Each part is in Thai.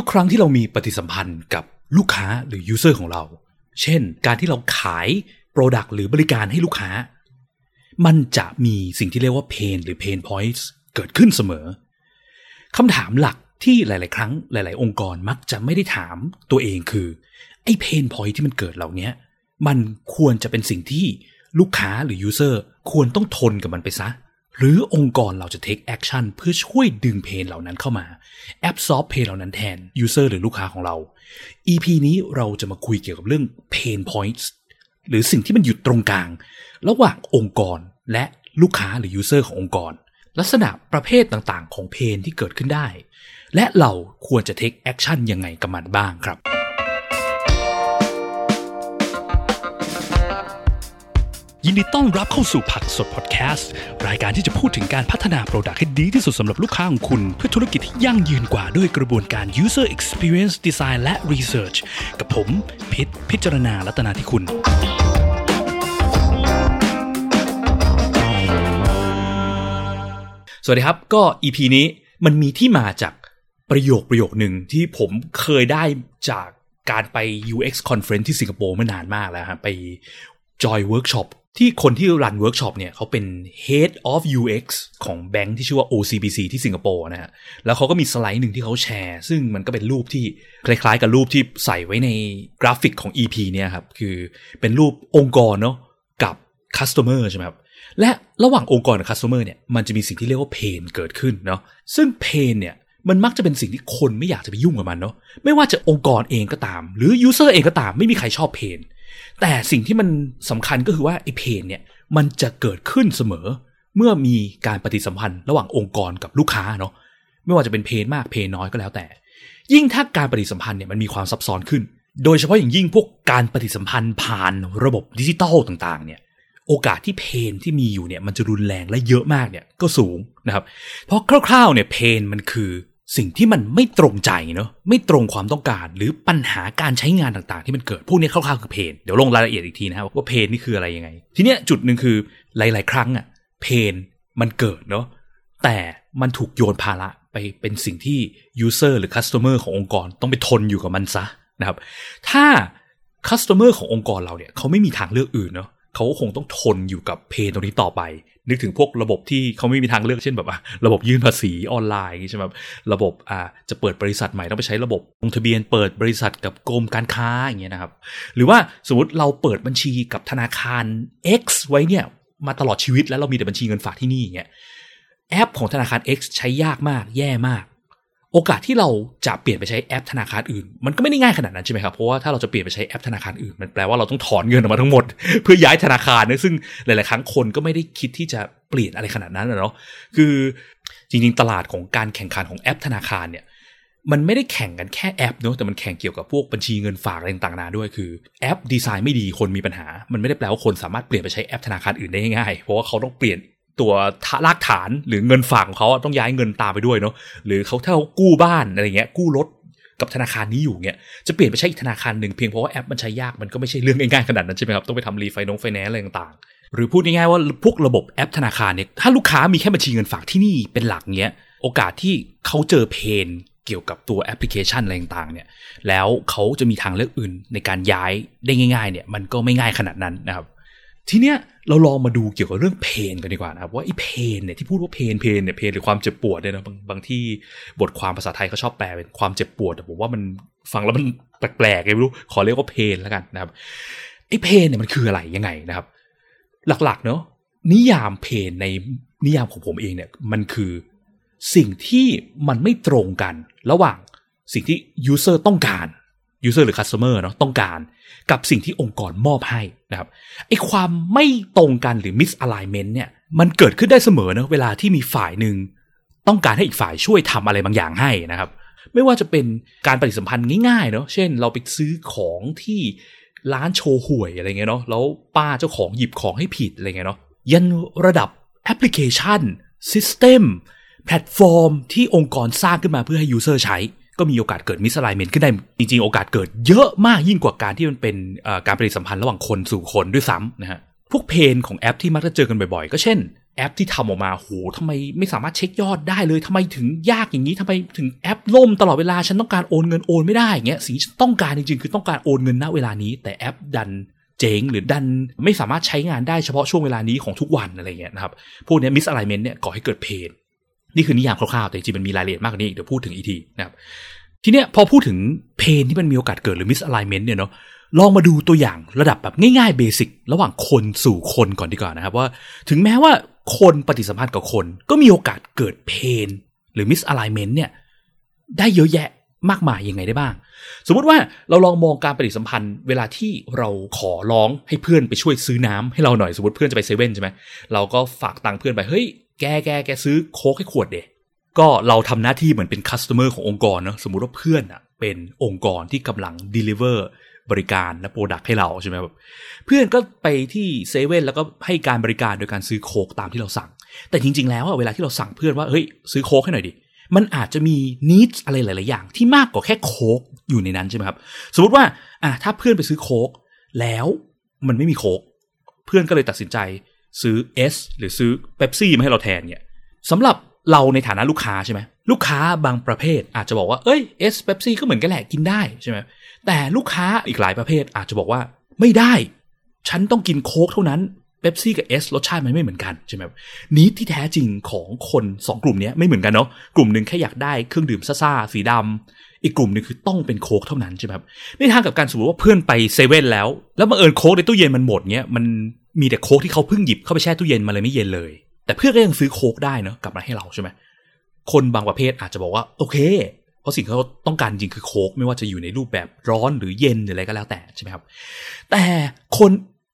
ทุกครั้งที่เรามีปฏิสัมพันธ์กับลูกค้าหรือ user ของเรา เช่น การที่เราขาย product หรือบริการให้ลูกค้า มันจะมีสิ่งที่เรียกว่า pain หรือ pain point เกิดขึ้นเสมอคำถามหลักที่หลาย ๆ ครั้งหลาย ๆ องค์กรมักจะไม่ได้ถามตัวเองคือ ไอ้ pain point ที่มันเกิดเหล่านี้มันควรจะเป็นสิ่งที่ลูกค้าหรือ user ควรต้องทนกับมันไปซะ หรือองค์กรเราจะ take action เพื่อช่วยดึง pain เหล่านั้นเข้ามา absorb เพนเหล่านั้นแทน user หรือลูกค้าของเรา EP นี้เราจะมาคุยเกี่ยวกับเรื่อง pain points หรือสิ่งที่มันอยู่ตรงกลาง ระหว่างองค์กรและลูกค้าหรือ user ขององค์กร ลักษณะประเภทต่างๆ ของเพนที่เกิดขึ้นได้ และเราควรจะ take action ยังไงกับมันบ้างครับ ยินดีต้อนรับเข้าสู่ผักสดพอดแคสต์ รายการที่จะพูดถึงการพัฒนาโปรดักต์ให้ดีที่สุดสำหรับลูกค้าของคุณ เพื่อธุรกิจที่ยั่งยืนกว่าด้วยกระบวนการ user experience design และ research กับผมพิษพิจารณาลัตนาที่คุณ สวัสดีครับก็ EP นี้มันมีที่มาจากประโยคประโยคหนึ่งที่ผมเคยได้จากการไป UX conference ที่สิงคโปร์เมื่อนานมากแล้วครับไปจอยเวิร์กช็อป ที่คนที่ run เวิร์กช็อปเนี่ยเขาเป็น Head of UX ของแบงค์ที่ชื่อว่า OCBC ที่สิงคโปร์นะฮะ แล้วเขาก็มีสไลด์หนึ่งที่เขาแชร์ ซึ่งมันก็เป็นรูปที่คล้ายๆ กับรูปที่ใส่ไว้ในกราฟิกของ EP เนี่ยครับ คือเป็นรูปองค์กรเนาะกับ Customer ใช่ไหมครับ และระหว่างองค์กรกับ Customer เนี่ยมันจะมีสิ่งที่เรียกว่า pain เกิดขึ้นเนาะ ซึ่ง pain เนี่ยมันมักจะเป็นสิ่งที่คนไม่อยากจะไปยุ่งกับมันเนาะ ไม่ว่าจะองค์กรเองก็ตาม หรือ user เองก็ตาม ไม่มีใครชอบ pain แต่สิ่งที่มันสำคัญก็คือว่าไอ้ pain เนี่ยมันจะเกิดขึ้นเสมอ เมื่อมีการปฏิสัมพันธ์ระหว่างองค์กรกับลูกค้าเนาะไม่ว่าจะเป็น pain มาก pain น้อยก็แล้วแต่ ยิ่งถ้าการปฏิสัมพันธ์เนี่ยมันมีความซับซ้อนขึ้น โดยเฉพาะอย่างยิ่งพวกการปฏิสัมพันธ์ผ่านระบบดิจิตอลต่างๆ เนี่ยโอกาสที่ pain ที่มีอยู่เนี่ยมันจะรุนแรงและเยอะมากเนี่ยก็สูงนะครับ เพราะคร่าวๆเนี่ย pain มันคือ สิ่งที่มันไม่ตรงใจเนาะไม่ตรงความต้องการ หรือปัญหาการใช้งานต่างๆ ที่มันเกิดพวกนี้คร่าวๆคือ pain เดี๋ยวลงรายละเอียดอีกทีนะครับว่า pain นี่คืออะไรยังไง ทีเนี้ยจุดหนึ่งคือหลาย ๆ ครั้งอะเพนมันเกิดเนาะแต่มันถูกโยนภาระไปเป็นสิ่งที่ user หรือ customer ขององค์กรต้องไปทนอยู่กับมันซะนะครับ ถ้า customer ขององค์กรเราเนี่ยเขาไม่มีทางเลือกอื่นเนาะ เขาคงต้องทนอยู่กับเพนตรงนี้ต่อไป นึกถึงพวกระบบที่เขาไม่มีทางเลือกเช่นแบบระบบยื่นภาษีออนไลน์ใช่ไหมระบบอ่าจะเปิดบริษัทใหม่ต้องไปใช้ระบบลงทะเบียนเปิดบริษัทกับกรมการค้าอย่างเงี้ยนะครับ หรือว่าสมมติเราเปิดบัญชีกับธนาคาร X ไว้เนี่ยมาตลอดชีวิตแล้วเรามีแต่บัญชีเงินฝากที่นี่อย่างเงี้ยแอปของธนาคาร X ใช้ยากมากแย่มาก โอกาสที่เราจะเปลี่ยนไปใช้แอปธนาคารอื่น มันก็ไม่ได้ง่ายขนาดนั้นใช่ไหมครับเพราะว่าถ้าเราจะเปลี่ยนไปใช้แอปธนาคารอื่นมันแปลว่าเราต้องถอนเงินออกมาทั้งหมด เพื่อย้ายธนาคารนะซึ่งหลาย ๆ ครั้งคนก็ไม่ได้คิดที่จะเปลี่ยนอะไรขนาดนั้นนะเนาะคือจริง ๆ ตลาดของการแข่งขันของแอปธนาคารเนี่ยมันไม่ได้แข่งกันแค่แอปเนาะแต่มันแข่งเกี่ยวกับพวกบัญชีเงินฝากอะไรต่างๆนาด้วยคือแอปดีไซน์ไม่ดีคนมีปัญหา มันไม่ได้แปลว่าคนสามารถเปลี่ยนไปใช้แอปธนาคารอื่นได้ง่ายเพราะว่าเขาต้องเปลี่ยน ตัวรากฐานหรือเงินฝากของเขาต้องย้ายเงินตามไปด้วยเนาะหรือเขาถ้าเขากู้บ้านอะไรเงี้ยกู้รถกับธนาคารนี้อยู่เงี้ยจะเปลี่ยนไปใช้อีกธนาคารหนึ่งเพียงเพราะว่าแอปมันใช้ยากมันก็ไม่ใช่เรื่องง่ายๆขนาดนั้นใช่ไหมครับต้องไปทำรีไฟนงรีไฟแนนซ์อะไรต่างๆ หรือพูดง่ายๆว่าพวกระบบแอปธนาคารเนี่ยถ้าลูกค้ามีแค่บัญชีเงินฝากที่นี่เป็นหลักเงี้ยโอกาสที่เขาเจอ pain เกี่ยวกับตัวแอปพลิเคชันอะไรต่างๆเนี่ยแล้วเขาจะมีทางเลือกอื่นในการย้ายได้ง่ายๆเนี่ยมันก็ไม่ง่ายขนาดนั้นนะครับทีเนี้ย เราลองมาดูเกี่ยวกับเรื่อง pain กันดีกว่านะครับว่าไอ้ pain เนี่ยที่พูดว่า pain pain เนี่ย pain หรือความเจ็บปวดเนี่ยนะบางบางที่บทความภาษาไทยเขาชอบแปลเป็นความเจ็บปวดแต่ผมว่ามันฟังแล้วมันแปลกๆไงไม่รู้ขอเรียกว่า pain แล้วกันนะครับไอ้ pain เนี่ยมันคืออะไรยังไงนะครับ หลักๆเนาะนิยาม pain ในนิยามของผมเองเนี่ยมันคือสิ่งที่มันไม่ตรงกัน ระหว่างสิ่งที่ user ต้องการ user หรือ customer เนาะต้องการกับสิ่งที่องค์กรมอบให้นะครับไอ้ความไม่ตรงกันหรือ misalignment เนี่ยมันเกิดขึ้นได้เสมอนะเวลาที่มีฝ่ายหนึ่งต้องการให้อีกฝ่ายช่วยทำอะไรบางอย่างให้นะครับ ไม่ว่าจะเป็นการปฏิสัมพันธ์ง่ายๆเนาะเช่น เราไปซื้อของที่ร้านโชห่วยอะไรเงี้ยเนาะแล้วป้าเจ้าของหยิบของให้ผิดอะไรเงี้ยเนาะยันระดับแอปพลิเคชัน system แพลตฟอร์มที่องค์กรสร้างขึ้นมาเพื่อให้ user ใช้ ก็มีโอกาสเกิด misalignment ขึ้นได้จริงๆ โอกาสเกิดเยอะมากยิ่งกว่าการที่มันเป็นการปฏิสัมพันธ์ระหว่างคนสู่คนด้วยซ้ำนะฮะพวก pain ของแอปที่มักจะเจอกันบ่อยๆ ก็เช่นแอปที่ทำออกมาโหทำไมไม่สามารถเช็คยอดได้เลยทำไมถึงยากอย่างนี้ทำไมถึงแอปล่มตลอดเวลาฉันต้องการโอนเงินโอนไม่ได้อย่างเงี้ยสิ่งที่ต้องการจริงๆ คือต้องการโอนเงินณเวลานี้ แต่แอปดันเจ๊งหรือดันไม่สามารถใช้งานได้เฉพาะช่วงเวลานี้ของทุกวันอะไรเงี้ยนะครับพวกนี้ misalignment เนี่ยก่อให้เกิด pain นี่คือนิยามคร่าวๆแต่จริงๆมันมีรายละเอียดมากกว่านี้เดี๋ยวพูดถึงอีกทีนะครับทีเนี้ยพอพูดถึง pain ที่มันมีโอกาสเกิดหรือ misalignment เนี่ยเนาะลองมาดูตัวอย่างระดับแบบง่ายๆ basic ระหว่างคนสู่คนก่อนดีกว่านะครับว่า ถึงแม้ว่าคนปฏิสัมพันธ์กับคน ก็มีโอกาสเกิด pain หรือ misalignment เนี่ยได้เยอะแยะมากมายยังไงได้บ้าง สมมุติว่าเราลองมองการปฏิสัมพันธ์ เวลาที่เราขอร้องให้เพื่อนไปช่วยซื้อน้ำให้เราหน่อยสมมติเพื่อนจะไปเซเว่นใช่ไหมเราก็ฝากตังค์เพื่อนไปเฮ้ย แกแกแกซื้อโค้กให้ขวดดิก็เราทำหน้าที่เหมือนเป็น customer ขององค์กรเนาะสมมุติว่าเพื่อนอะเป็นองค์กรที่กำลัง deliver บริการและ product ให้เราใช่ไหมแบบเพื่อนก็ไปที่เซเว่นแล้วก็ให้การบริการโดยการซื้อโค้กตามที่เราสั่ง แต่จริง ๆ แล้วเวลาที่เราสั่งเพื่อนว่าเฮ้ยซื้อโค้กให้หน่อยดิมันอาจจะมีนิดอะไรหลาย ๆ อย่าง ที่มากกว่าแค่โค้กอยู่ในนั้นใช่ไหมครับ สมมติว่าอะถ้าเพื่อนไปซื้อโค้กแล้วมันไม่มีโค้กเพื่อนก็เลยตัดสินใจ ซื้อเอสหรือซื้อเบปซี่มาให้เราแทนเนี่ยสำหรับเราในฐานะลูกค้าใช่ไหมลูกค้าบางประเภทอาจจะบอกว่าเอ้ยเอสเบปซี่ก็เหมือนกันแหละกินได้ใช่ไหมแต่ลูกค้าอีกหลายประเภทอาจจะบอกว่าไม่ได้ ฉันต้องกินโค้กเท่านั้นเบปซี่กับเอสรสชาติมันไม่เหมือนกันใช่ไหมนี้ที่แท้จริงของคนสองกลุ่มนี้ไม่เหมือนกันเนาะกลุ่มหนึ่งแค่อยากได้เครื่องดื่มซ่าๆสีดำอีกกลุ่มหนึ่งคือต้องเป็นโค้กเท่านั้นใช่ไหมในทางกับการสมมติว่าเพื่อนไปเซเว่นแล้ว แล้วบังเอิญโค้กในตู้เย็นมันหมดเนี้ยมัน มีแต่โค้กที่เขาเพิ่งหยิบเข้าไปแช่ตู้เย็นมาเลยไม่เย็นเลย แต่เพื่อนก็ยังซื้อโค้กได้เนาะกลับมาให้เราใช่ไหมคนบางประเภทอาจจะบอกว่าโอเค เพราะสิ่งที่เขาต้องการจริงคือโค้กไม่ว่าจะอยู่ในรูปแบบร้อนหรือเย็นหรืออะไรก็แล้วแต่ใช่ไหมครับ แต่คน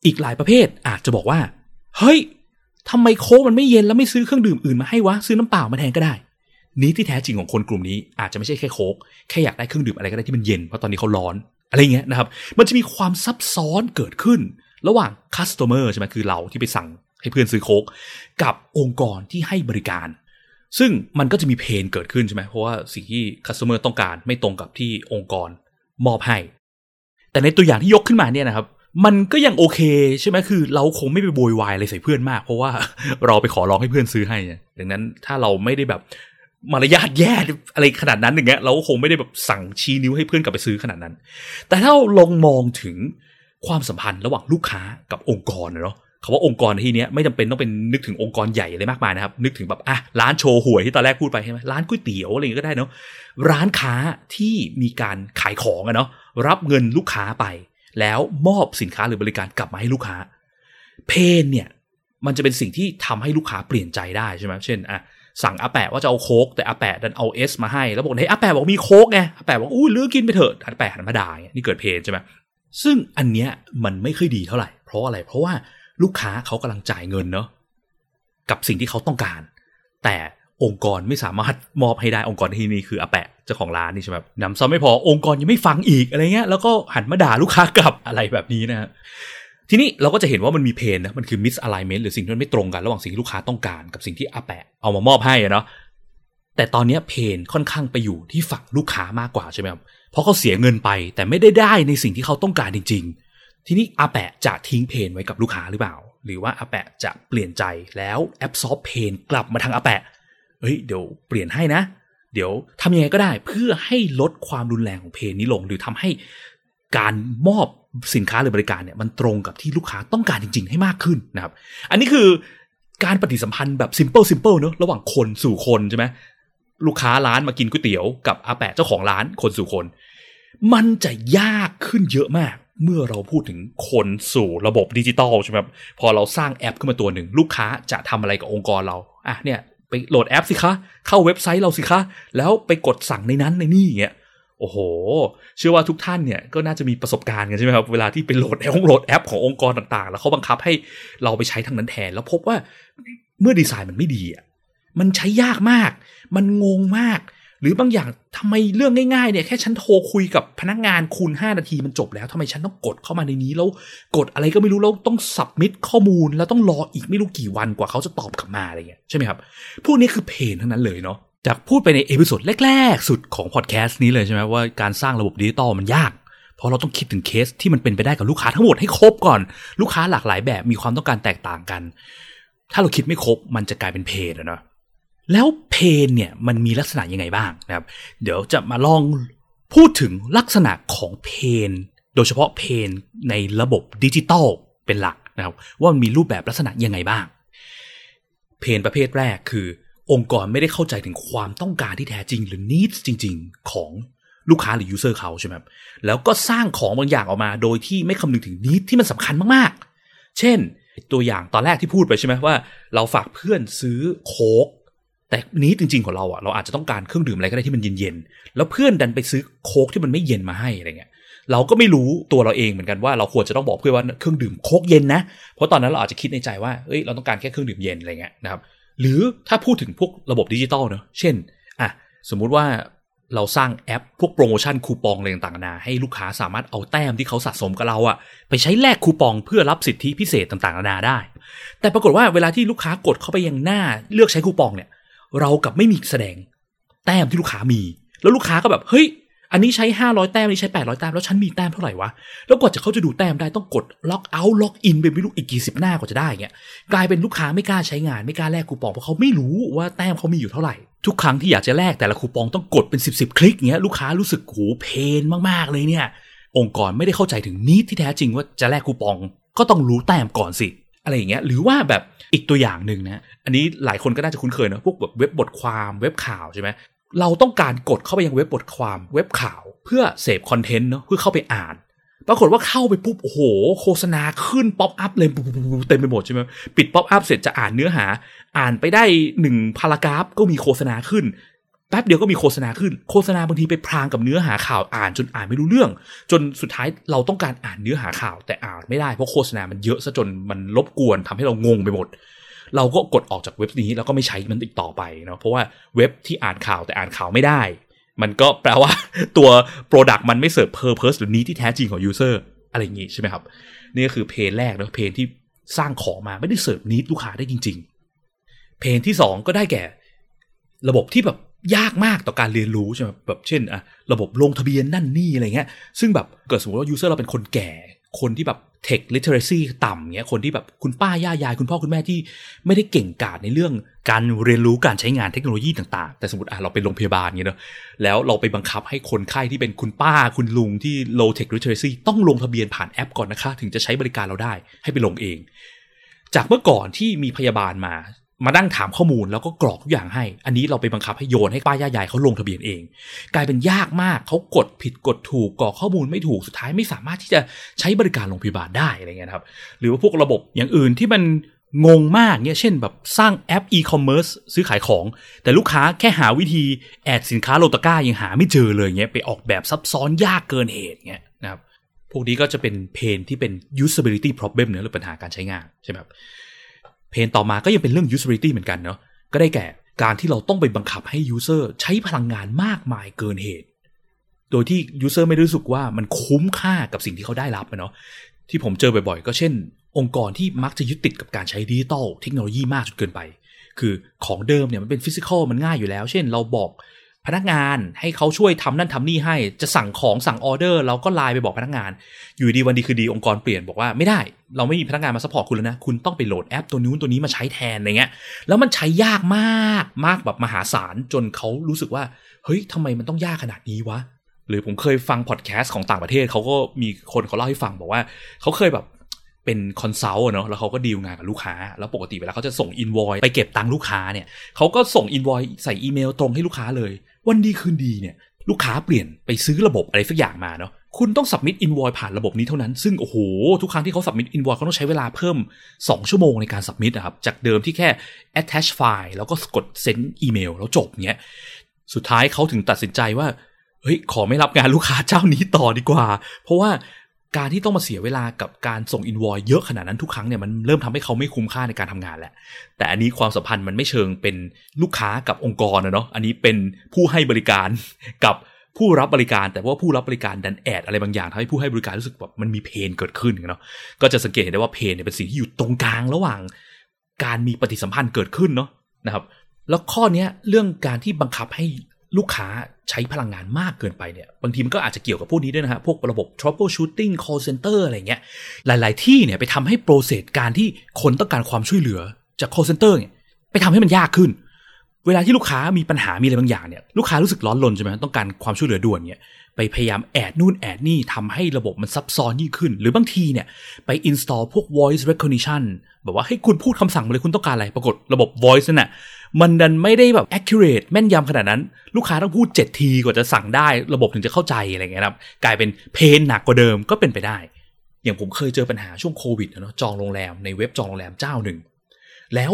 อีกหลายประเภทอาจจะบอกว่า เฮ้ยทำไมโค้กมันไม่เย็นแล้วไม่ซื้อเครื่องดื่มอื่นมาให้วะซื้อน้ำเปล่ามาแทนก็ได้ need ที่แท้จริงของคนกลุ่มนี้อาจจะไม่ใช่แค่โค้กแค่อยากได้เครื่องดื่มอะไรก็ได้ที่มันเย็นเพราะตอนนี้เขาร้อนอะไรเงี้ยนะครับ มันจะมีความซับซ้อนเกิดขึ้น ระหว่าง customer ใช่ไหมคือเราที่ไปสั่งให้เพื่อนซื้อโค้กกับองค์กรที่ให้บริการ ซึ่งมันก็จะมี pain เกิดขึ้นใช่ไหมเพราะว่าสิ่งที่ customer ต้องการไม่ตรงกับที่องค์กรมอบให้ แต่ในตัวอย่างที่ยกขึ้นมาเนี่ยนะครับมันก็ยังโอเคใช่ไหมคือ เราคงไม่ไปโวยวายอะไรใส่เพื่อนมาก เพราะว่าเราไปขอร้องให้เพื่อนซื้อให้ดังนั้นถ้าเราไม่ได้แบบมารยาทแย่อะไรขนาดนั้นอย่างเงี้ยเราก็คงไม่ได้แบบสั่งชี้นิ้วให้เพื่อนกลับไปซื้อขนาดนั้น แต่ถ้าลองมองถึง ความสัมพันธ์ระหว่างลูกค้ากับองค์กรเนาะคำว่าองค์กรที่นี้ไม่จำเป็นต้องเป็นนึกถึงองค์กรใหญ่อะไรมากมายนะครับ นึกถึงแบบอะร้านโชว์หวยที่ตอนแรกพูดไปใช่ไหมร้านก๋วยเตี๋ยวอะไรเงี้ยก็ได้เนาะร้านค้าที่มีการขายของอะเนาะรับเงินลูกค้าไป แล้วมอบสินค้าหรือบริการกลับมาให้ลูกค้า เพนเนี่ยมันจะเป็นสิ่งที่ทำให้ลูกค้าเปลี่ยนใจได้ใช่ไหมเช่นอะสั่งอาแปะว่าจะเอาโค้กแต่อาแปะดันเอาเอสมาให้แล้วบอกเฮ้ยอาแปะบอกมีโค้กไงอาแปะบอกอู้เลือกกินไปเถอะอาแปะหันมาด่าเนี่ยนี่เกิดเพนใช่ไหม ซึ่งอันเนี้ยมันไม่ค่อยดีเท่าไหร่ เพราะอะไร เพราะว่าลูกค้าเขากำลังจ่ายเงินเนาะกับสิ่งที่เขาต้องการ แต่องค์กรไม่สามารถมอบให้ได้องค์กรที่นี่คืออาแปะเจ้าของร้านนี่ใช่ไหมนำซ้ำไม่พอองค์กรยังไม่ฟังอีกอะไรเงี้ยแล้วก็หันมาด่าลูกค้ากลับอะไรแบบนี้นะทีนี้เราก็จะเห็นว่ามันมีเพนนะมันคือมิสอะไลเมนต์หรือสิ่งที่มันไม่ตรงกันระหว่างสิ่งที่ลูกค้าต้องการกับสิ่งที่อาแปะเอามามอบให้เนาะแต่ตอนนี้เพนค่อนข้างไปอยู่ที่ฝั่งลูกค้ามากกว่าใช่ไหมครับ เพราะเขาเสียเงินไปแต่ไม่ได้ได้ในสิ่งที่เขาต้องการจริง ๆ ทีนี้อาแปะจะทิ้งเพนไว้กับลูกค้าหรือเปล่า หรือว่าอาแปะจะเปลี่ยนใจแล้วแอบซอฟเพนกลับมาทางอาแปะเฮ้ยเดี๋ยวเปลี่ยนให้นะ เดี๋ยวทำยังไงก็ได้เพื่อให้ลดความรุนแรงของเพนนี้ลง หรือทำให้การมอบสินค้าหรือบริการเนี่ยมันตรงกับที่ลูกค้าต้องการจริง ๆ ให้มากขึ้นนะครับ อันนี้คือการปฏิสัมพันธ์แบบ simple simple เนอะระหว่างคนสู่คนใช่ไหม ลูกค้าร้านมากินก๋วยเตี๋ยวกับอาแปะเจ้าของร้านคนสู่คน มันจะยากขึ้นเยอะมาก เมื่อเราพูดถึงคนสู่ระบบดิจิตอลใช่ไหมพอเราสร้างแอปขึ้นมาตัวหนึ่ง ลูกค้าจะทำอะไรกับองค์กรเราอะเนี่ยไปโหลดแอปสิคะ เข้าเว็บไซต์เราสิคะ แล้วไปกดสั่งในนั้นในนี่อย่างเงี้ยโอ้โห เชื่อว่าทุกท่านเนี่ยก็น่าจะมีประสบการณ์กันใช่ไหมครับเวลาที่ไปโหลดแอปโหลดแอปขององค์กรต่างๆ แล้วเขาบังคับให้เราไปใช้ทางนั้นแทน แล้วพบว่าเมื่อดีไซน์มันไม่ดีอะ มันใช้ยากมาก มันงงมาก หรือบางอย่างทำไมเรื่องง่ายๆเนี่ยแค่ฉันโทรคุยกับพนักงานคุณ 5 นาทีมันจบแล้วทำไมฉันต้องกดเข้ามาในนี้แล้วกดอะไรก็ไม่รู้แล้วต้อง submit ข้อมูลแล้วต้องรออีกไม่รู้กี่วันกว่าเขาจะตอบกลับมาอะไรเงี้ยใช่ไหมครับ พวกนี้คือ pain ทั้งนั้นเลยเนาะจากพูดไปใน episode แรก ๆ สุดของพอดแคสต์นี้เลยใช่ไหมว่าการสร้างระบบดิจิตอลมันยาก เพราะเราต้องคิดถึงเคสที่มันเป็นไปได้กับลูกค้าทั้งหมดให้ครบก่อน ลูกค้าหลากหลายแบบมีความต้องการแตกต่างกัน ถ้าเราคิดไม่ครบมันจะกลายเป็นเพนอะเนาะ แล้วเพนเนี่ยมันมีลักษณะยังไงบ้างนะครับ เดี๋ยวจะมาลองพูดถึงลักษณะของเพน โดยเฉพาะเพนในระบบดิจิตอลเป็นหลักนะครับ ว่ามันมีรูปแบบลักษณะยังไงบ้าง เพนประเภทแรกคือ องค์กรไม่ได้เข้าใจถึงความต้องการที่แท้จริงหรือ needs จริง ๆ ของลูกค้าหรือ user เขาใช่ไหมครับแล้วก็สร้างของบางอย่างออกมาโดยที่ไม่คำนึงถึง needs ที่มันสำคัญมากๆ เช่น ตัวอย่างตอนแรกที่พูดไปใช่ไหมว่า เราฝากเพื่อนซื้อโค้ก แต่ need จริง ๆของเราอะเราอาจจะต้องการเครื่องดื่มอะไรก็ได้ที่มันเย็นๆแล้วเพื่อนดันไปซื้อโค้กที่มันไม่เย็นมาให้อะไรเงี้ยเราก็ไม่รู้ตัวเราเองเหมือนกันว่าเราควรจะต้องบอกเพื่อนว่าเครื่องดื่มโค้กเย็นนะ เพราะตอนนั้นเราอาจจะคิดในใจว่า เอ้ยเราต้องการแค่เครื่องดื่มเย็นอะไรเงี้ยนะครับ หรือถ้าพูดถึงพวกระบบดิจิตอลเนอะเช่น อะ สมมุติว่าเราสร้างแอปพวกโปรโมชั่นคูปองอะไรต่างๆนานาให้ลูกค้าสามารถเอาแต้มที่เขาสะสมกับเราอะไปใช้แลกคูปองเพื่อรับสิทธิพิเศษต่างๆนานาได้ แต่ปรากฏว่าเวลาที่ลูกค้ากดเข้าไปยังหน้าเลือกใช้คูปองเนี่ย เรากลับไม่มีแสดงแต้มที่ลูกค้ามี แล้วลูกค้าก็แบบเฮ้ย อันนี้ใช้ 500 แต้มอันนี้ใช้ 800 แต้มแล้วฉันมีแต้มเท่าไหร่วะแล้วกว่าจะเขาจะดูแต้มได้ต้องกด logout login ไปไม่รู้อีกกี่สิบหน้ากว่าจะได้เงี้ยกลายเป็นลูกค้าไม่กล้าใช้งานไม่กล้าแลกคูปองเพราะเขาไม่รู้ว่าแต้มเขามีอยู่เท่าไหร่ทุกครั้งที่อยากจะแลกแต่ละคูปองต้องกดเป็น 10บสคลิกเงี้ยลูกค้ารู้สึกโหเพนมากๆเลยเนี่ย องค์กรไม่ได้เข้าใจถึง need ที่แท้จริงว่าจะแลกคูปองก็ต้องรู้แต้มก่อนสิ อะไรอย่างเงี้ยหรือว่าแบบอีกตัวอย่างหนึ่งนะอันนี้หลายคนก็น่าจะคุ้นเคยนะพวกแบบเว็บบทความเว็บข่าวใช่ไหมเราต้องการกดเข้าไปยังเว็บบทความเว็บข่าว เพื่อเสพ content เนาะเพื่อเข้าไปอ่านปรากฏว่าเข้าไปปุ๊บโอ้โห โฆษณาขึ้น pop-up เลยเต็มไปหมดใช่ไหมปิด pop-up เสร็จจะอ่านเนื้อหา อ่านไปได้หนึ่ง paragraph ก็มีโฆษณาขึ้น แป๊บเดียวก็มีโฆษณาขึ้น โฆษณาบางทีไปพรางกับเนื้อหาข่าวอ่านจนอ่านไม่รู้เรื่อง จนสุดท้ายเราต้องการอ่านเนื้อหาข่าว แต่อ่านไม่ได้เพราะโฆษณามันเยอะซะจนมันรบกวนทำให้เรางงไปหมด เราก็กดออกจากเว็บนี้แล้วก็ไม่ใช้มันอีกต่อไปเนาะเพราะว่าเว็บที่อ่านข่าวแต่อ่านข่าวไม่ได้ มันก็แปลว่าตัว Product มันไม่เสิร์ฟ Purpose หรือนี้ที่แท้จริงของ User อะไรอย่างงี้ใช่ไหมครับนี่ก็คือเพนแรกนะเพนที่สร้างของมาไม่ได้เสิร์ฟนี้ลูกค้าได้จริง ๆ เพนที่ 2 ก็ได้แก่ ระบบที่แบบ ยากมากต่อการเรียนรู้ใช่ไหมแบบเช่นอะระบบลงทะเบียนนั่นนี่อะไรเงี้ย ซึ่งแบบเกิดสมมติว่า User เราเป็นคนแก่ คนที่แบบ tech literacy ต่ำเงี้ยคนที่แบบคุณป้าย่ายาย คุณพ่อคุณแม่ที่ไม่ได้เก่งกาจในเรื่องการเรียนรู้การใช้งานเทคโนโลยีต่างๆ แต่สมมติอะเราไปโรงพยาบาลเงี้ยเนาะแล้วเราไปบังคับให้คนไข้ที่เป็นคุณป้าคุณลุงที่ low tech literacy ต้องลงทะเบียนผ่านแอปก่อนนะคะ ถึงจะใช้บริการเราได้ให้ไปลงเอง จากเมื่อก่อนที่มีพยาบาลมา มานั่งถามข้อมูลแล้วก็กรอกทุกอย่างให้ อันนี้เราไปบังคับให้โยนให้ป้าย่ายายเขาลงทะเบียนเอง กลายเป็นยากมากเขากดผิดกดถูกกรอกข้อมูลไม่ถูกสุดท้ายไม่สามารถที่จะใช้บริการโรงพยาบาลได้อะไรเงี้ยครับ หรือว่าพวกระบบอย่างอื่นที่มันงงมากเนี่ยเช่นแบบสร้างแอปอีคอมเมิร์ซซื้อขายของ แต่ลูกค้าแค่หาวิธี add สินค้าลงตะกร้ายังหาไม่เจอเลยเงี้ยไปออกแบบซับซ้อนยากเกินเหตุเงี้ยนะครับพวกนี้ก็จะเป็นเพนที่เป็น usability problem เนื้อหรือปัญหาการใช้งานใช่ไหมครับ เพนต่อมาก็ยังเป็นเรื่อง usability เหมือนกันเนาะก็ได้แก่การที่เราต้องไปบังคับให้ user ใช้พลังงานมากมายเกินเหตุ โดยที่ user ไม่รู้สึกว่ามันคุ้มค่ากับสิ่งที่เขาได้รับเนาะที่ผมเจอบ่อยๆ ก็เช่น องค์กรที่มักจะยึดติดกับการใช้ดิจิตอลเทคโนโลยีมากจนเกินไป คือของเดิมเนี่ยมันเป็นฟิสิกอลมันง่ายอยู่แล้ว เช่น เราบอก พนักงานให้เขาช่วยทำนั่นทำนี่ให้ จะสั่งของสั่งออเดอร์เราก็ไลน์ไปบอกพนักงาน อยู่ดีวันดีคืนดีองค์กรเปลี่ยนบอกว่าไม่ได้ เราไม่มีพนักงานมา support คุณแล้วนะคุณต้องไปโหลดแอปตัวนู้นตัวนี้มาใช้แทนอะไรเงี้ยแล้วมันใช้ยากมากมากแบบมหาศาลจนเขารู้สึกว่าเฮ้ยทำไมมันต้องยากขนาดนี้วะหรือผมเคยฟังพอดแคสต์ของต่างประเทศเขาก็มีคนเขาเล่าให้ฟังบอกว่าเขาเคยแบบเป็น consult เนาะแล้วเขาก็ดีลงานกับลูกค้า แล้วปกติเวลาเขาจะส่งอินวอยไปเก็บตังค์ลูกค้าเนี่ยเขาก็ส่งอินวอยใส่อีเมลตรงให้ลูกค้าเลย วันดีคืนดีเนี่ย ลูกค้าเปลี่ยนไปซื้อระบบอะไรสักอย่างมาเนาะคุณต้อง submit invoice ผ่านระบบนี้เท่านั้น ซึ่งโอ้โห ทุกครั้งที่เขา submit invoice เขาต้องใช้เวลาเพิ่ม 2 ชั่วโมงในการ submit นะครับ จากเดิมที่แค่ attach ไฟล์แล้วก็กด send อีเมลแล้วจบเนี้ย สุดท้ายเขาถึงตัดสินใจว่า เฮ้ย ขอไม่รับงานลูกค้าเจ้านี้ต่อดีกว่า เพราะว่า การที่ต้องมาเสียเวลากับการส่งอินวอยเยอะขนาดนั้นทุกครั้งเนี่ยมันเริ่มทำให้เขาไม่คุ้มค่าในการทำงานแหละแต่อันนี้ความสัมพันธ์มันไม่เชิงเป็นลูกค้ากับองค์กรนะเนาะอันนี้เป็นผู้ให้บริการกับผู้รับบริการแต่ว่าผู้รับบริการดันแอดอะไรบางอย่างทำให้ผู้ให้บริการรู้สึกแบบมันมีเพนเกิดขึ้นเนาะก็จะสังเกตเห็นได้ว่าเพนเนี่ยเป็นสิ่งที่อยู่ตรงกลางระหว่าง การมีปฏิสัมพันธ์เกิดขึ้นเนาะนะครับ แล้วข้อนี้เรื่องการที่บังคับให้ ลูกค้าใช้พลังงานมากเกินไปเนี่ยบางทีมันก็อาจจะเกี่ยวกับพวกนี้ด้วยนะฮะ พวกระบบ troubleshooting call center อะไรเงี้ย หลาย ๆ ที่เนี่ยไปทำให้โปรเซสการที่คนต้องการความช่วยเหลือจาก call center เนี่ยไปทำให้มันยากขึ้น เวลาที่ลูกค้ามีปัญหามีอะไรบางอย่างเนี่ยลูกค้ารู้สึกร้อนรนใช่ไหมต้องการความช่วยเหลือด่วนเนี่ยไปพยายามแอดนู่นแอดนี่ทำให้ระบบมันซับซ้อนยิ่งขึ้น หรือบางทีเนี่ยไป install พวก voice recognition แบบว่าให้คุณพูดคำสั่งมาเลยคุณต้องการอะไรปรากฏระบบ voice นั่นน่ะ มันดันไม่ได้แบบ accurate แม่นยำขนาดนั้น ลูกค้าต้องพูด 7 ทีกว่าจะสั่งได้ระบบถึงจะเข้าใจอะไรเงี้ยครับ กลายเป็น pain หนักกว่าเดิมก็เป็นไปได้ อย่างผมเคยเจอปัญหาช่วงโควิดเนาะจองโรงแรมในเว็บจองโรงแรมเจ้าหนึ่ง แล้ว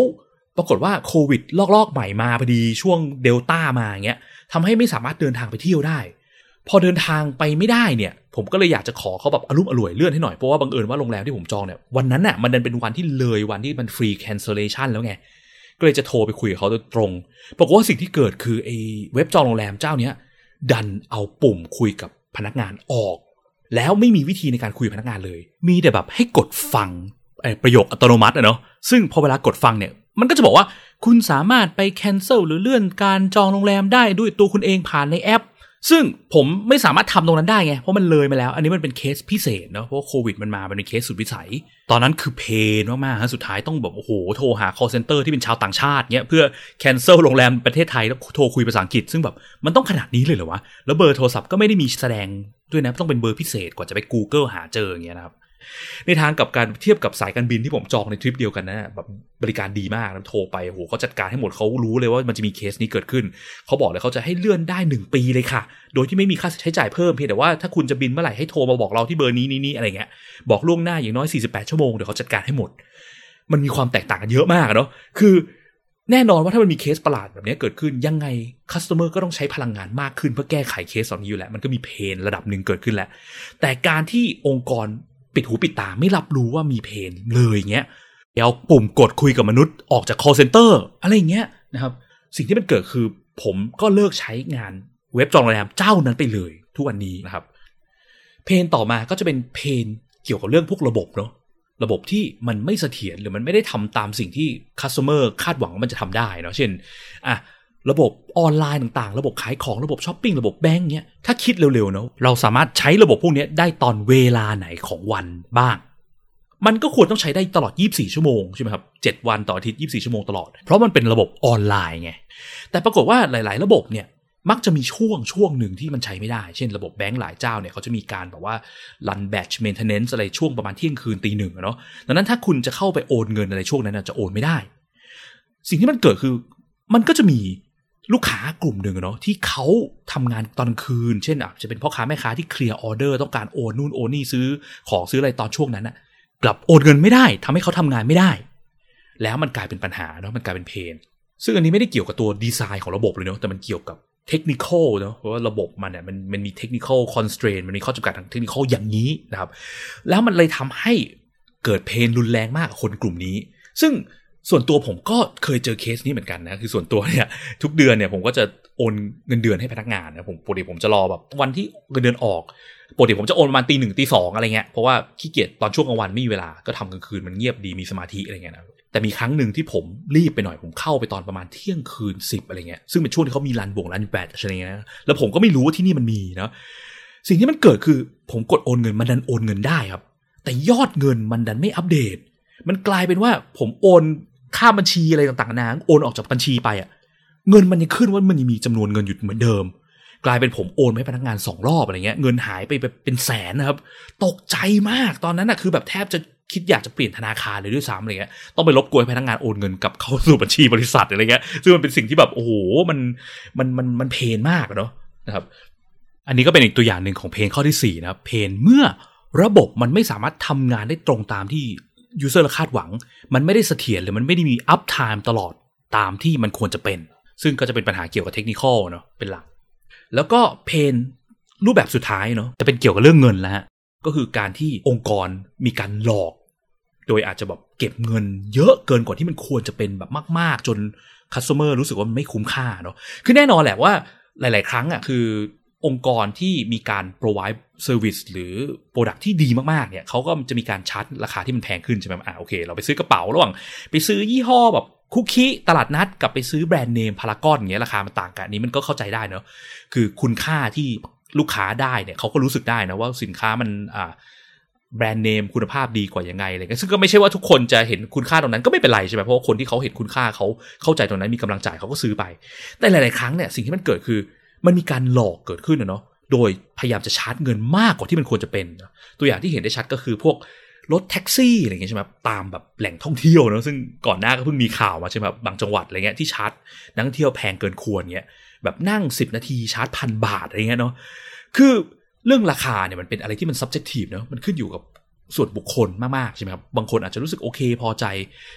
ปรากฏว่าโควิดระลอกใหม่มาพอดีช่วงเดลต้ามาเงี้ยทำให้ไม่สามารถเดินทางไปเที่ยวได้ พอเดินทางไปไม่ได้เนี่ย ผมก็เลยอยากจะขอเขาแบบอารมณ์ว่าช่วยเลื่อนให้หน่อยเพราะว่าบังเอิญว่าโรงแรมที่ผมจองเนี่ยวันนั้นน่ะมันดันเป็นวันที่เลยวันที่มัน free cancellation แล้วไง ก็เลยจะโทรไปคุยกับเขาโดยตรงปรากฏว่าสิ่งที่เกิดคือไอ้เว็บจองโรงแรมเจ้าเนี้ยดันเอาปุ่มคุยกับพนักงานออก แล้วไม่มีวิธีในการคุยกับพนักงานเลย มีแต่แบบให้กดฟังไอ้ประโยคอัตโนมัติอะเนาะซึ่งพอเวลากดฟังเนี่ย มันก็จะบอกว่าคุณสามารถไปแคนเซิลหรือเลื่อนการจองโรงแรมได้ด้วยตัวคุณเองผ่านในแอป ซึ่งผมไม่สามารถทำตรงนั้นได้ไง เพราะมันเลยมาแล้ว อันนี้มันเป็นเคสพิเศษเนาะเพราะโควิดมันมาเป็นเคสสุดวิสัย ตอนนั้นคือเพนมากๆฮะสุดท้ายต้องแบบโอ้โหโทรหา call center ที่เป็นชาวต่างชาติเนี้ยเพื่อ cancel โรงแรมประเทศไทยแล้วโทรคุยภาษาอังกฤษ ซึ่งแบบมันต้องขนาดนี้เลยเหรอวะ แล้วเบอร์โทรศัพท์ก็ไม่ได้มีแสดงด้วยนะต้องเป็นเบอร์พิเศษกว่าจะไป Google หาเจออย่างเงี้ยนะครับ ในทางกลับกันเทียบกับสายการบินที่ผมจองในทริปเดียวกันนะแบบบริการดีมากนะโทรไปโหเขาจัดการให้หมดเขารู้เลยว่ามันจะมีเคสนี้เกิดขึ้น เขาบอกเลยเขาจะให้เลื่อนได้หนึ่งปีเลยค่ะ โดยที่ไม่มีค่าใช้จ่ายเพิ่มเพียงแต่ว่าถ้าคุณจะบินเมื่อไหร่ให้โทรมาบอกเราที่เบอร์นี้นี้อะไรเงี้ยบอกล่วงหน้าอย่างน้อย 48 ชั่วโมงเดี๋ยวเขาจัดการให้หมด มันมีความแตกต่างกันเยอะมากเนาะคือแน่นอนว่าถ้ามันมีเคสประหลาดแบบนี้เกิดขึ้นยังไง customer ก็ต้องใช้พลังงานมากขึ้นเพื่อแก้ไขเคสเหล่านี้อยู่แล้ว มันก็มี pain ระดับหนึ่งเกิดขึ้นแล้ว แต่การที่องค์กร ปิดหูปิดตาไม่รับรู้ว่ามี pain เลยเงี้ยเอาปุ่มกดคุยกับมนุษย์ออกจาก call center อะไรเงี้ยนะครับ สิ่งที่มันเกิดคือผมก็เลิกใช้งานเว็บจองโรงแรมเจ้านั้นไปเลย ทุกวันนี้นะครับ pain ต่อมาก็จะเป็น pain เกี่ยวกับเรื่องพวกระบบเนาะระบบที่มันไม่เสถียรหรือมันไม่ได้ทำตามสิ่งที่ customer คาดหวังว่ามันจะทำได้เนาะเช่นอะ ระบบออนไลน์ต่างๆ ระบบขายของระบบช้อปปิ้งระบบแบงก์เนี้ยถ้าคิดเร็วๆเนาะเราสามารถใช้ระบบพวกนี้ได้ตอนเวลาไหนของวันบ้าง มันก็ควรต้องใช้ได้ตลอด 24 ชั่วโมงใช่ไหมครับ 7 วันต่ออาทิตย์ 24 ชั่วโมงตลอด เพราะมันเป็นระบบออนไลน์ไง แต่ปรากฏว่าหลาย ๆ ระบบเนี่ยมักจะมีช่วงช่วงหนึ่งที่มันใช้ไม่ได้ เช่นระบบแบงก์หลายเจ้าเนี่ยเขาจะมีการแบบว่า run batch maintenance อะไรช่วงประมาณเที่ยงคืนตีหนึ่งเนาะ ดังนั้นถ้าคุณจะเข้าไปโอนเงินอะไรช่วงนั้นจะโอนไม่ได้ สิ่งที่มันเกิดคือมันก็จะมี ลูกค้ากลุ่มหนึ่งเนาะที่เขาทำงานตอนคืน เช่นอะจะเป็นพ่อค้าแม่ค้าที่เคลียร์ออเดอร์ต้องการโอนนู่นโอนนี่ซื้อของซื้ออะไรตอนช่วงนั้นอะกลับโอนเงินไม่ได้ทำให้เขาทำงานไม่ได้ แล้วมันกลายเป็นปัญหาเนาะมันกลายเป็นเพนซึ่งอันนี้ไม่ได้เกี่ยวกับตัวดีไซน์ของระบบเลยเนาะแต่มันเกี่ยวกับเทคนิคเนาะเพราะว่าระบบมันเนี่ยมันมันมี technical constraint มันมีข้อจำกัดทางเทคนิคอย่างนี้นะครับ แล้วมันเลยทำให้เกิด pain รุนแรงมากคนกลุ่มนี้ ซึ่ง ส่วนตัวผมก็เคยเจอเคสนี้เหมือนกันนะ คือส่วนตัวเนี่ย ทุกเดือนเนี่ยผมก็จะโอนเงินเดือนให้พนักงานนะผมปกติผมจะรอแบบวันที่เงินเดือนออกปกติผมจะโอนประมาณตีหนึ่งตีสองอะไรเงี้ยเพราะว่าขี้เกียจตอนช่วงกลางวันไม่มีเวลาก็ทำกลางคืนมันเงียบดีมีสมาธิอะไรเงี้ยนะแต่มีครั้งหนึ่งที่ผมรีบไปหน่อยผมเข้าไปตอนประมาณเที่ยงคืนสิบอะไรเงี้ยซึ่งเป็นช่วงที่เขามีรันบ่งรันแบตอะไรเงี้ยแล้วผมก็ไม่รู้ว่าที่นี่มันมีนะสิ่งที่มันเกิดคือ ผมกดโอนเงินมันดันโอนเงินได้ครับ แต่ยอดเงินมันดันไม่อัปเดต มันกลายเป็นว่าผมโอน ค่าบัญชีอะไรต่างๆนานาโอนออกจากบัญชีไปอะเงินมันยังขึ้นว่ามันยังมีจำนวนเงินอยู่เหมือนเดิม กลายเป็นผมโอนให้พนักงานสองรอบอะไรเงี้ย เงินหายไปเป็นแสนนะครับ ตกใจมากตอนนั้นอะคือแบบแทบจะคิดอยากจะเปลี่ยนธนาคารเลยด้วยซ้ำอะไรเงี้ย ต้องไปรบกวนพนักงานโอนเงินกลับเข้าสู่บัญชีบริษัทอะไรเงี้ย ซึ่งมันเป็นสิ่งที่แบบโอ้โหมันมันมันมัน pain มากเนาะนะครับ อันนี้ก็เป็นอีกตัวอย่างหนึ่งของ pain ข้อที่4นะครับ pain เมื่อระบบมันไม่สามารถทำงานได้ตรงตามที่ user คาดหวัง มันไม่ได้เสถียรหรือมันไม่ได้มี uptime ตลอดตามที่มันควรจะเป็น ซึ่งก็จะเป็นปัญหาเกี่ยวกับเทคนิคเนาะเป็นหลัก แล้วก็เพนรูปแบบสุดท้ายเนาะจะเป็นเกี่ยวกับเรื่องเงินแล้วฮะก็คือการที่องค์กรมีการหลอก โดยอาจจะแบบเก็บเงินเยอะเกินกว่าที่มันควรจะเป็นแบบมาก ๆ จนคัสเตอร์รู้สึกว่ามันไม่คุ้มค่าเนาะคือแน่นอนแหละว่าหลาย ๆ ครั้งอะคือ องค์กรที่มีการ provide service หรือ product ที่ดีมากๆ เนี่ยเขาก็จะมีการชาร์จราคาที่มันแพงขึ้นใช่ไหมอ่าโอเค เราไปซื้อกระเป๋าระหว่างไปซื้อยี่ห้อแบบคุกกี้ตลาดนัดกับไปซื้อแบรนด์เนมพารากอนอย่างเงี้ยราคามันต่างกันนี้มันก็เข้าใจได้เนาะคือคุณค่าที่ลูกค้าได้เนี่ยเขาก็รู้สึกได้นะว่าสินค้ามันอ่าแบรนด์เนมคุณภาพดีกว่ายังไงอะไรเงี้ยซึ่งก็ไม่ใช่ว่าทุกคนจะเห็นคุณค่าตรงนั้นก็ไม่เป็นไรใช่ไหมเพราะว่าคนที่เขาเห็นคุณค่าเขาเข้าใจตรงนั้นมีกำลังจ่ายเขาก็ซื้อไป แต่หลาย ๆ ครั้งเนี่ยสิ่งที่มันเกิดคือ มันมีการหลอกเกิดขึ้นนะเนาะโดยพยายามจะชาร์จเงินมากกว่าที่มันควรจะเป็น ตัวอย่างที่เห็นได้ชัดก็คือพวกรถแท็กซี่อะไรเงี้ยใช่ไหมตามแบบแหล่งท่องเที่ยวนะซึ่งก่อนหน้าก็เพิ่งมีข่าวมาใช่ไหมบางจังหวัดอะไรเงี้ยที่ชาร์จนักท่องเที่ยวแพงเกินควรเงี้ยแบบนั่ง 10 นาทีชาร์จพันบาทอะไรเงี้ยเนาะคือเรื่องราคาเนี่ยมันเป็นอะไรที่มัน subjective เนาะมันขึ้นอยู่กับส่วนบุคคลมากๆใช่ไหมครับบางคนอาจจะรู้สึกโอเค พอใจ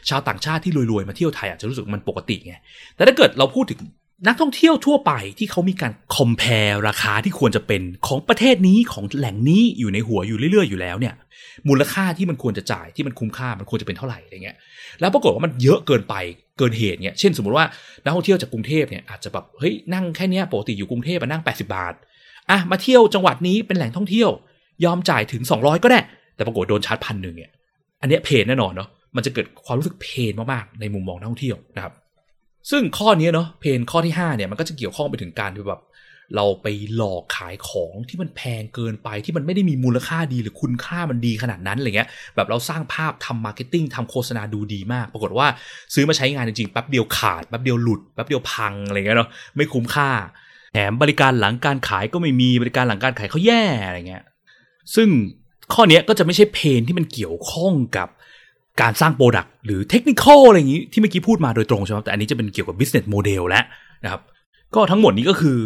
ชาวต่างชาติที่รวยๆมาเที่ยวไทยอาจจะรู้สึกมันปกติไงแต่ถ้าเกิดเราพูดถึง นักท่องเที่ยวทั่วไปที่เขามีการ compare ราคาที่ควรจะเป็นของประเทศนี้ของแหล่งนี้อยู่ในหัวอยู่เรื่อย ๆ อยู่แล้วเนี่ยมูลค่าที่มันควรจะจ่ายที่มันคุ้มค่ามันควรจะเป็นเท่าไหร่อะไรเงี้ยแล้วปรากฏว่ามันเยอะเกินไปเกินเหตุเนี่ยเช่นสมมติว่านักท่องเที่ยวจากกรุงเทพเนี่ยอาจจะแบบเฮ้ยนั่งแค่นี้ปกติอยู่กรุงเทพมานั่ง 80 บาทอะมาเที่ยวจังหวัดนี้เป็นแหล่งท่องเที่ยวยอมจ่ายถึง 200 ก็ได้ แต่ปรากฏโดนชาร์จพันหนึ่งเนี่ยอันนี้เพนแน่นอนเนาะมันจะเกิดความรู้สึกเพนมากๆในมุมมองนักท่องเที่ยวนะครับ ซึ่งข้อนี้เนาะเพนข้อที่5เนี่ยมันก็จะเกี่ยวข้องไปถึงการที่แบบเราไปหลอกขายของที่มันแพงเกินไปที่มันไม่ได้มีมูลค่าดีหรือคุณค่ามันดีขนาดนั้นอะไรเงี้ยแบบเราสร้างภาพทำ marketing ทำโฆษณาดูดีมาก ปรากฏว่าซื้อมาใช้งานจริงๆแป๊บเดียวขาดแป๊บเดียวหลุดแป๊บเดียวพังอะไรเงี้ยเนาะไม่คุ้มค่าแถมบริการหลังการขายก็ไม่มีบริการหลังการขายเขาแย่อะไรเงี้ยซึ่งข้อนี้ก็จะไม่ใช่ pain ที่มันเกี่ยวข้องกับ การสร้าง product หรือเทคนิคอะไรอย่างนี้ที่เมื่อกี้พูดมาโดยตรงใช่ไหมแต่อันนี้จะเป็นเกี่ยวกับ business model แล้วนะครับ ก็ทั้งหมดนี้ก็คือ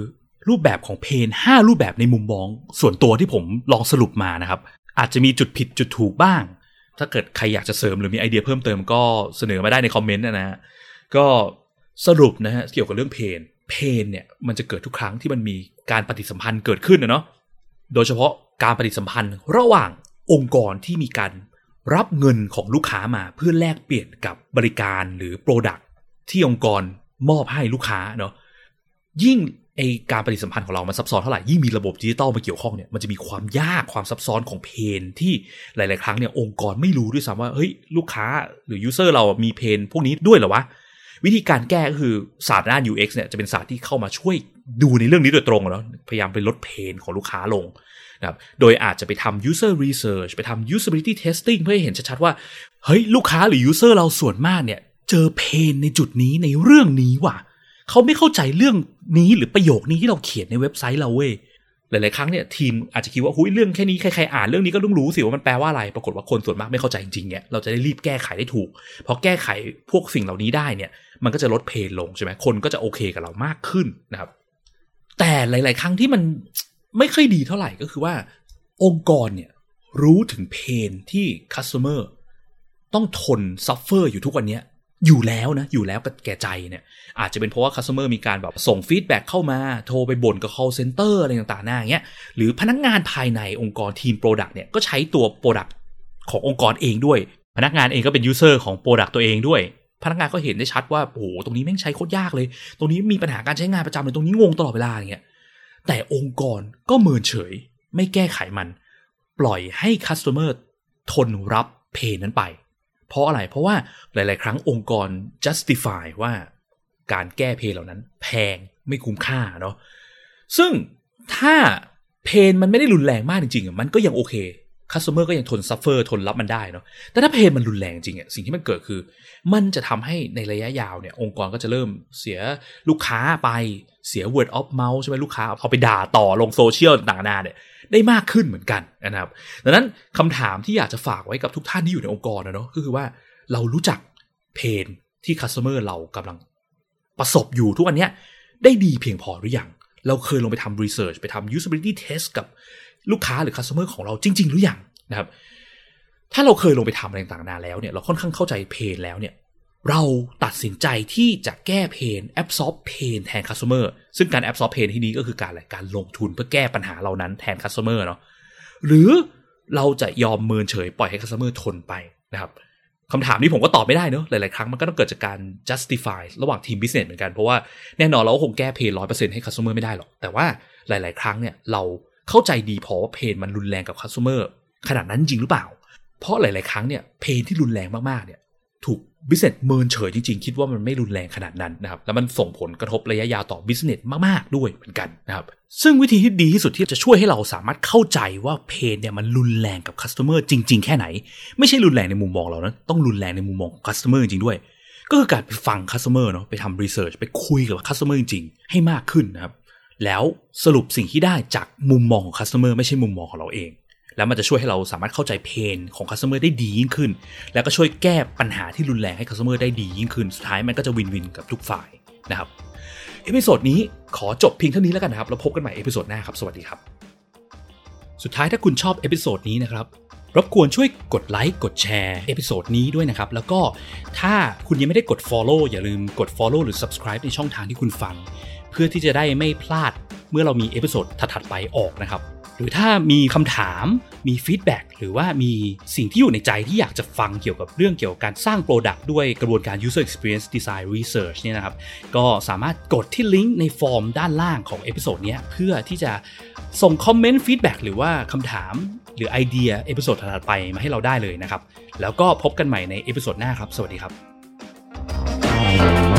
รูปแบบของ pain 5รูปแบบในมุมมอง ส่วนตัวที่ผมลองสรุปมานะครับ อาจจะมีจุดผิดจุดถูกบ้าง ถ้าเกิดใครอยากจะเสริมหรือมีไอเดียเพิ่มเติมก็เสนอมาได้ในคอมเมนต์นะฮะก็สรุปนะฮะเกี่ยวกับเรื่อง pain pain เนี่ยมันจะเกิดทุกครั้งที่มันมีการปฏิสัมพันธ์เกิดขึ้นนะเนาะโดยเฉพาะการปฏิสัมพันธ์ระหว่างองค์กรที่มีการ รับเงินของลูกค้ามาเพื่อแลกเปลี่ยนกับบริการหรือ product ที่องค์กรมอบให้ลูกค้าเนาะยิ่งไอการปฏิสัมพันธ์ของเรามันซับซ้อนเท่าไหร่ยิ่งมีระบบดิจิตอลมาเกี่ยวข้องเนี่ยมันจะมีความยากความซับซ้อนของ pain ที่หลาย ๆ ครั้งเนี่ยองค์กรไม่รู้ด้วยซ้ำว่าเฮ้ยลูกค้าหรือ user เรามี pain พวกนี้ด้วยเหรอวะวิธีการแก้ก็คือศาสตร์ด้าน UX เนี่ยจะเป็นศาสตร์ที่เข้ามาช่วยดูในเรื่องนี้โดยตรงแล้วพยายามไปลด pain ของลูกค้าลง นะครับโดยอาจจะไปทำ user research ไปทำ usability testing เพื่อให้เห็นชัดๆว่า เฮ้ย ลูกค้าหรือ user เราส่วนมากเนี่ย เจอเพนในจุดนี้ในเรื่องนี้ว่ะเขาไม่เข้าใจเรื่องนี้หรือประโยคนี้ที่เราเขียนในเว็บไซต์เราเว้ยหลาย ๆ ครั้งเนี่ยทีมอาจจะคิดว่าหุยเรื่องแค่นี้ใคร ๆ อ่านเรื่องนี้ก็ต้องรู้สิว่ามันแปลว่าอะไร ปรากฏว่าคนส่วนมากไม่เข้าใจจริง ๆ เนี่ยเราจะได้รีบแก้ไขได้ถูก พอแก้ไขพวกสิ่งเหล่านี้ได้เนี่ย มันก็จะลดเพนลงใช่ไหมคนก็จะโอเคกับเรามากขึ้นนะครับ แต่หลาย ๆ ครั้งที่มัน ไม่ค่อยดีเท่าไหร่ก็คือว่า องค์กรเนี่ยรู้ถึงเพนที่ customer ต้องทน suffer อยู่ทุกวันนี้อยู่แล้วนะ อยู่แล้วกับแก่ใจเนี่ย อาจจะเป็นเพราะว่า customer มีการแบบส่ง feedback เข้ามา โทรไปบ่นกับ call center อะไรต่างๆนานาอย่างเงี้ย หรือพนักงานภายในองค์กรทีม product เนี่ย ก็ใช้ตัว product ขององค์กรเองด้วย พนักงานเองก็เป็น user ของ product ตัวเองด้วย พนักงานก็เห็นได้ชัดว่า โอ้โห ตรงนี้แม่งใช้โคตรยากเลย ตรงนี้มีปัญหาการใช้งานประจำเลย ตรงนี้งงตลอดเวลาอย่างเงี้ย แต่องค์กรก็เมินเฉย ไม่แก้ไขมัน ปล่อยให้ customer ทนรับ pain นั้นไป เพราะอะไรเพราะว่าหลาย ๆ ครั้งองค์กร justify ว่าการแก้ pain เหล่านั้น แพงไม่คุ้มค่าเนาะซึ่งถ้า pain มันไม่ได้รุนแรงมากจริงๆมันก็ยังโอเค customer ก็ยังทน suffer ทนรับมันได้เนาะแต่ถ้า pain มันรุนแรงจริงอะสิ่งที่มันเกิดคือ มันจะทำให้ในระยะยาวเนี่ย องค์กรก็จะเริ่มเสียลูกค้าไปเสีย word of mouth ใช่ไหมลูกค้าเอาไปด่าต่อลงโซเชียลต่างๆเนี่ยได้มากขึ้นเหมือนกันนะครับดังนั้นคำถามที่อยากจะฝากไว้กับทุกท่านที่อยู่ในองค์กรนะเนาะก็คือว่าเรารู้จัก pain ที่ customer เรากำลังประสบอยู่ทุกวันนี้ได้ดีเพียงพอหรือยังเราเคยลงไปทำ research ไปทำ usability test กับ ลูกค้าหรือ customer ของเราจริง ๆ หรือยังนะครับ ถ้าเราเคยลงไปทำอะไรต่างๆนานาแล้วเนี่ยเราค่อนข้างเข้าใจ pain แล้วเนี่ยเราตัดสินใจที่จะแก้ pain absorb pain แทน customer ซึ่งการ absorb pain ที่นี้ก็คือการอะไรการลงทุนเพื่อแก้ปัญหาเหล่านั้นแทน customer เนาะหรือเราจะยอมเมินเฉยปล่อยให้ customer ทนไปนะครับคำถามนี้ผมก็ตอบไม่ได้เนอะหลาย ๆ ครั้งมันก็ต้องเกิดจากการ justify ระหว่างทีม business เหมือนกัน เพราะว่าแน่นอนเราก็คงแก้ pain ร้อยเปอร์เซ็นต์ให้ customer ไม่ได้หรอก แต่ว่าหลาย ๆ ครั้งเนี่ยเรา เข้าใจดีพอว่า pain มันรุนแรงกับ customerขนาดนั้นจริงหรือเปล่า เพราะหลาย ๆ ครั้งเนี่ยเพนที่รุนแรงมาก ๆ เนี่ย ถูก business เมินเฉยจริง ๆ คิดว่ามันไม่รุนแรงขนาดนั้นนะครับ แล้วมันส่งผลกระทบระยะยาวต่อ business มาก ๆ ด้วยเหมือนกันนะครับ ซึ่งวิธีที่ดีที่สุดที่จะช่วยให้เราสามารถเข้าใจว่าเพนเนี่ยมันรุนแรงกับ customer จริง ๆ แค่ไหน ไม่ใช่รุนแรงในมุมมองเรานะต้องรุนแรงในมุมมองของ customer จริง ๆ ด้วย ก็คือการไปฟัง customer เนาะไปทำ research ไปคุยกับ customer จริง ๆ ให้มากขึ้นนะครับ แล้วสรุปสิ่งที่ได้จากมุมมองของ customer ไม่ใช่มุมมองของเราเอง แล้วมันจะช่วยให้เราสามารถเข้าใจ pain ของ customer ได้ดียิ่งขึ้น แล้วก็ช่วยแก้ปัญหาที่รุนแรงให้ customer ได้ดียิ่งขึ้น สุดท้ายมันก็จะ win-win กับทุกฝ่ายนะครับ episode นี้ขอจบเพียงเท่านี้แล้วกันนะครับแล้วพบกันใหม่ episode หน้าครับ สวัสดีครับ สุดท้ายถ้าคุณชอบ episode นี้นะครับรบกวนช่วยกดไลค์กดแชร์ episode นี้ด้วยนะครับ แล้วก็ถ้าคุณยังไม่ได้กด Follow อย่าลืมกด Follow หรือ Subscribe ในช่องทางที่คุณฟัง เพื่อที่จะได้ไม่พลาดเมื่อเรามี episode ถัดๆไปออกนะครับ หรือถ้ามีคำถามมี feedback หรือว่ามีสิ่งที่อยู่ในใจที่อยากจะฟังเกี่ยวกับเรื่องเกี่ยวกับการสร้าง product ด้วยกระบวนการ user experience design research เนี่ยนะครับ ก็สามารถกดที่ลิงก์ในฟอร์มด้านล่างของ episode นี้เพื่อที่จะส่งคอมเมนต์ feedback หรือว่าคำถามหรือไอเดีย episode ถัดไปมาให้เราได้เลยนะครับ แล้วก็พบกันใหม่ใน episode หน้าครับ สวัสดีครับบ